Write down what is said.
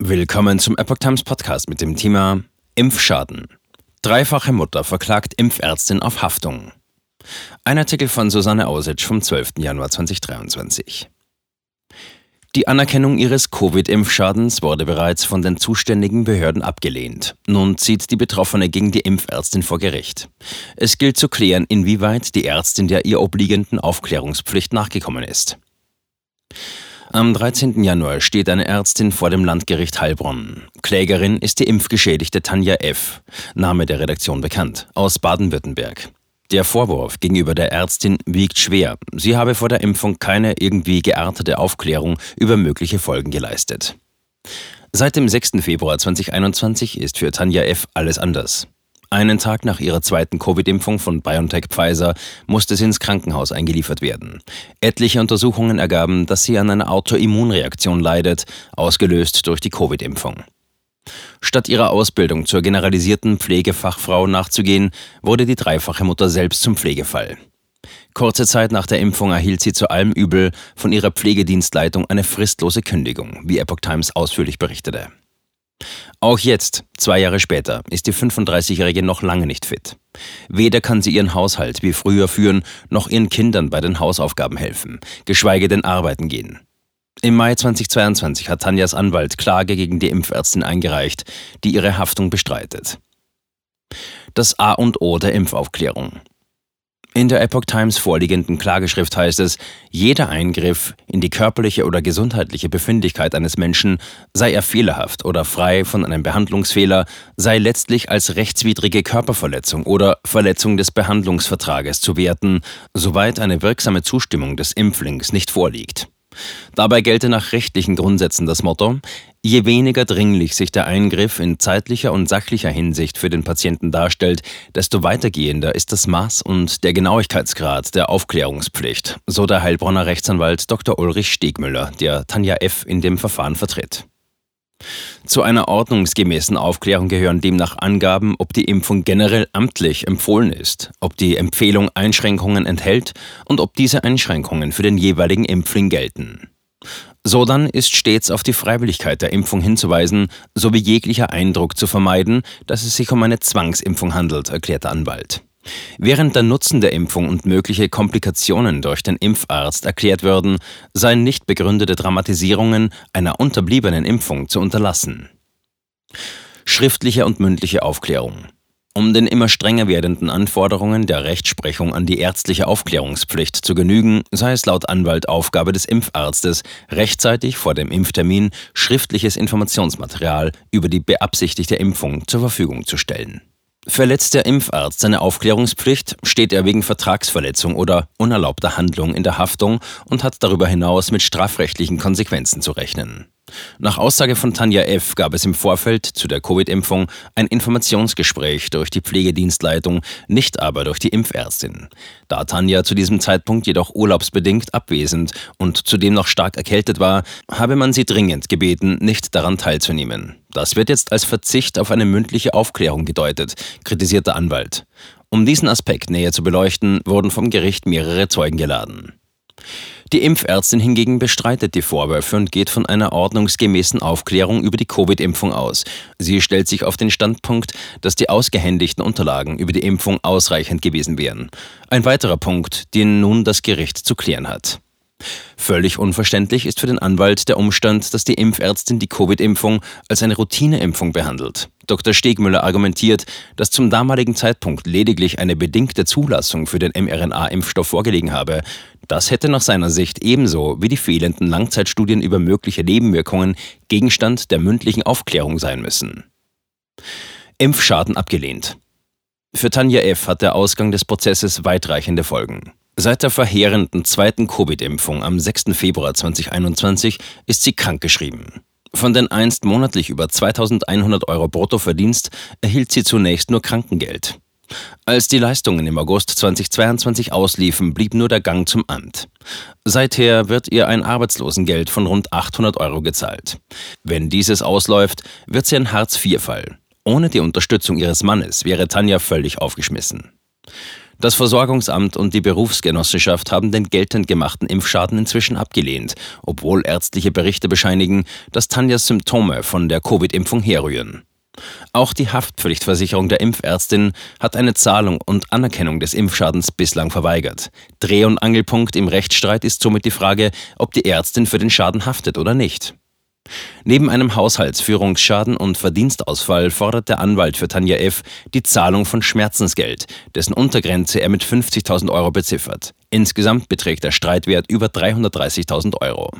Willkommen zum Epoch Times Podcast mit dem Thema Impfschaden. Dreifache Mutter verklagt Impfärztin auf Haftung. Ein Artikel von Susanne Ausitsch vom 12. Januar 2023. Die Anerkennung ihres Covid-Impfschadens wurde bereits von den zuständigen Behörden abgelehnt. Nun zieht die Betroffene gegen die Impfärztin vor Gericht. Es gilt zu klären, inwieweit die Ärztin der ihr obliegenden Aufklärungspflicht nachgekommen ist. Am 13. Januar steht eine Ärztin vor dem Landgericht Heilbronn. Klägerin ist die Impfgeschädigte Tanja F., Name der Redaktion bekannt, aus Baden-Württemberg. Der Vorwurf gegenüber der Ärztin wiegt schwer. Sie habe vor der Impfung keine irgendwie geartete Aufklärung über mögliche Folgen geleistet. Seit dem 6. Februar 2021 ist für Tanja F. alles anders. Einen Tag nach ihrer zweiten Covid-Impfung von BioNTech Pfizer musste sie ins Krankenhaus eingeliefert werden. Etliche Untersuchungen ergaben, dass sie an einer Autoimmunreaktion leidet, ausgelöst durch die Covid-Impfung. Statt ihrer Ausbildung zur generalisierten Pflegefachfrau nachzugehen, wurde die dreifache Mutter selbst zum Pflegefall. Kurze Zeit nach der Impfung erhielt sie zu allem Übel von ihrer Pflegedienstleitung eine fristlose Kündigung, wie Epoch Times ausführlich berichtete. Auch jetzt, zwei Jahre später, ist die 35-Jährige noch lange nicht fit. Weder kann sie ihren Haushalt wie früher führen, noch ihren Kindern bei den Hausaufgaben helfen, geschweige denn arbeiten gehen. Im Mai 2022 hat Tanjas Anwalt Klage gegen die Impfärztin eingereicht, die ihre Haftung bestreitet. Das A und O der Impfaufklärung. In der Epoch Times vorliegenden Klageschrift heißt es, jeder Eingriff in die körperliche oder gesundheitliche Befindlichkeit eines Menschen, sei er fehlerhaft oder frei von einem Behandlungsfehler, sei letztlich als rechtswidrige Körperverletzung oder Verletzung des Behandlungsvertrages zu werten, soweit eine wirksame Zustimmung des Impflings nicht vorliegt. Dabei gelte nach rechtlichen Grundsätzen das Motto, je weniger dringlich sich der Eingriff in zeitlicher und sachlicher Hinsicht für den Patienten darstellt, desto weitergehender ist das Maß und der Genauigkeitsgrad der Aufklärungspflicht, so der Heilbronner Rechtsanwalt Dr. Ulrich Stegmüller, der Tanja F. in dem Verfahren vertritt. Zu einer ordnungsgemäßen Aufklärung gehören demnach Angaben, ob die Impfung generell amtlich empfohlen ist, ob die Empfehlung Einschränkungen enthält und ob diese Einschränkungen für den jeweiligen Impfling gelten. So dann ist stets auf die Freiwilligkeit der Impfung hinzuweisen, sowie jeglicher Eindruck zu vermeiden, dass es sich um eine Zwangsimpfung handelt, erklärt der Anwalt. Während der Nutzen der Impfung und mögliche Komplikationen durch den Impfarzt erklärt würden, seien nicht begründete Dramatisierungen einer unterbliebenen Impfung zu unterlassen. Schriftliche und mündliche Aufklärung. Um den immer strenger werdenden Anforderungen der Rechtsprechung an die ärztliche Aufklärungspflicht zu genügen, sei es laut Anwalt Aufgabe des Impfarztes, rechtzeitig vor dem Impftermin schriftliches Informationsmaterial über die beabsichtigte Impfung zur Verfügung zu stellen. Verletzt der Impfarzt seine Aufklärungspflicht, steht er wegen Vertragsverletzung oder unerlaubter Handlung in der Haftung und hat darüber hinaus mit strafrechtlichen Konsequenzen zu rechnen. Nach Aussage von Tanja F. gab es im Vorfeld zu der Covid-Impfung ein Informationsgespräch durch die Pflegedienstleitung, nicht aber durch die Impfärztin. Da Tanja zu diesem Zeitpunkt jedoch urlaubsbedingt abwesend und zudem noch stark erkältet war, habe man sie dringend gebeten, nicht daran teilzunehmen. Das wird jetzt als Verzicht auf eine mündliche Aufklärung gedeutet, kritisiert der Anwalt. Um diesen Aspekt näher zu beleuchten, wurden vom Gericht mehrere Zeugen geladen. Die Impfärztin hingegen bestreitet die Vorwürfe und geht von einer ordnungsgemäßen Aufklärung über die Covid-Impfung aus. Sie stellt sich auf den Standpunkt, dass die ausgehändigten Unterlagen über die Impfung ausreichend gewesen wären. Ein weiterer Punkt, den nun das Gericht zu klären hat. Völlig unverständlich ist für den Anwalt der Umstand, dass die Impfärztin die Covid-Impfung als eine Routineimpfung behandelt. Dr. Stegmüller argumentiert, dass zum damaligen Zeitpunkt lediglich eine bedingte Zulassung für den mRNA-Impfstoff vorgelegen habe. Das hätte nach seiner Sicht ebenso wie die fehlenden Langzeitstudien über mögliche Nebenwirkungen Gegenstand der mündlichen Aufklärung sein müssen. Impfschaden abgelehnt. Für Tanja F. hat der Ausgang des Prozesses weitreichende Folgen. Seit der verheerenden zweiten Covid-Impfung am 6. Februar 2021 ist sie krankgeschrieben. Von den einst monatlich über 2100 Euro Bruttoverdienst erhielt sie zunächst nur Krankengeld. Als die Leistungen im August 2022 ausliefen, blieb nur der Gang zum Amt. Seither wird ihr ein Arbeitslosengeld von rund 800 Euro gezahlt. Wenn dieses ausläuft, wird sie ein Hartz-IV-Fall. Ohne die Unterstützung ihres Mannes wäre Tanja völlig aufgeschmissen. Das Versorgungsamt und die Berufsgenossenschaft haben den geltend gemachten Impfschaden inzwischen abgelehnt, obwohl ärztliche Berichte bescheinigen, dass Tanjas Symptome von der Covid-Impfung herrühren. Auch die Haftpflichtversicherung der Impfärztin hat eine Zahlung und Anerkennung des Impfschadens bislang verweigert. Dreh- und Angelpunkt im Rechtsstreit ist somit die Frage, ob die Ärztin für den Schaden haftet oder nicht. Neben einem Haushaltsführungsschaden und Verdienstausfall fordert der Anwalt für Tanja F. die Zahlung von Schmerzensgeld, dessen Untergrenze er mit 50.000 Euro beziffert. Insgesamt beträgt der Streitwert über 330.000 Euro.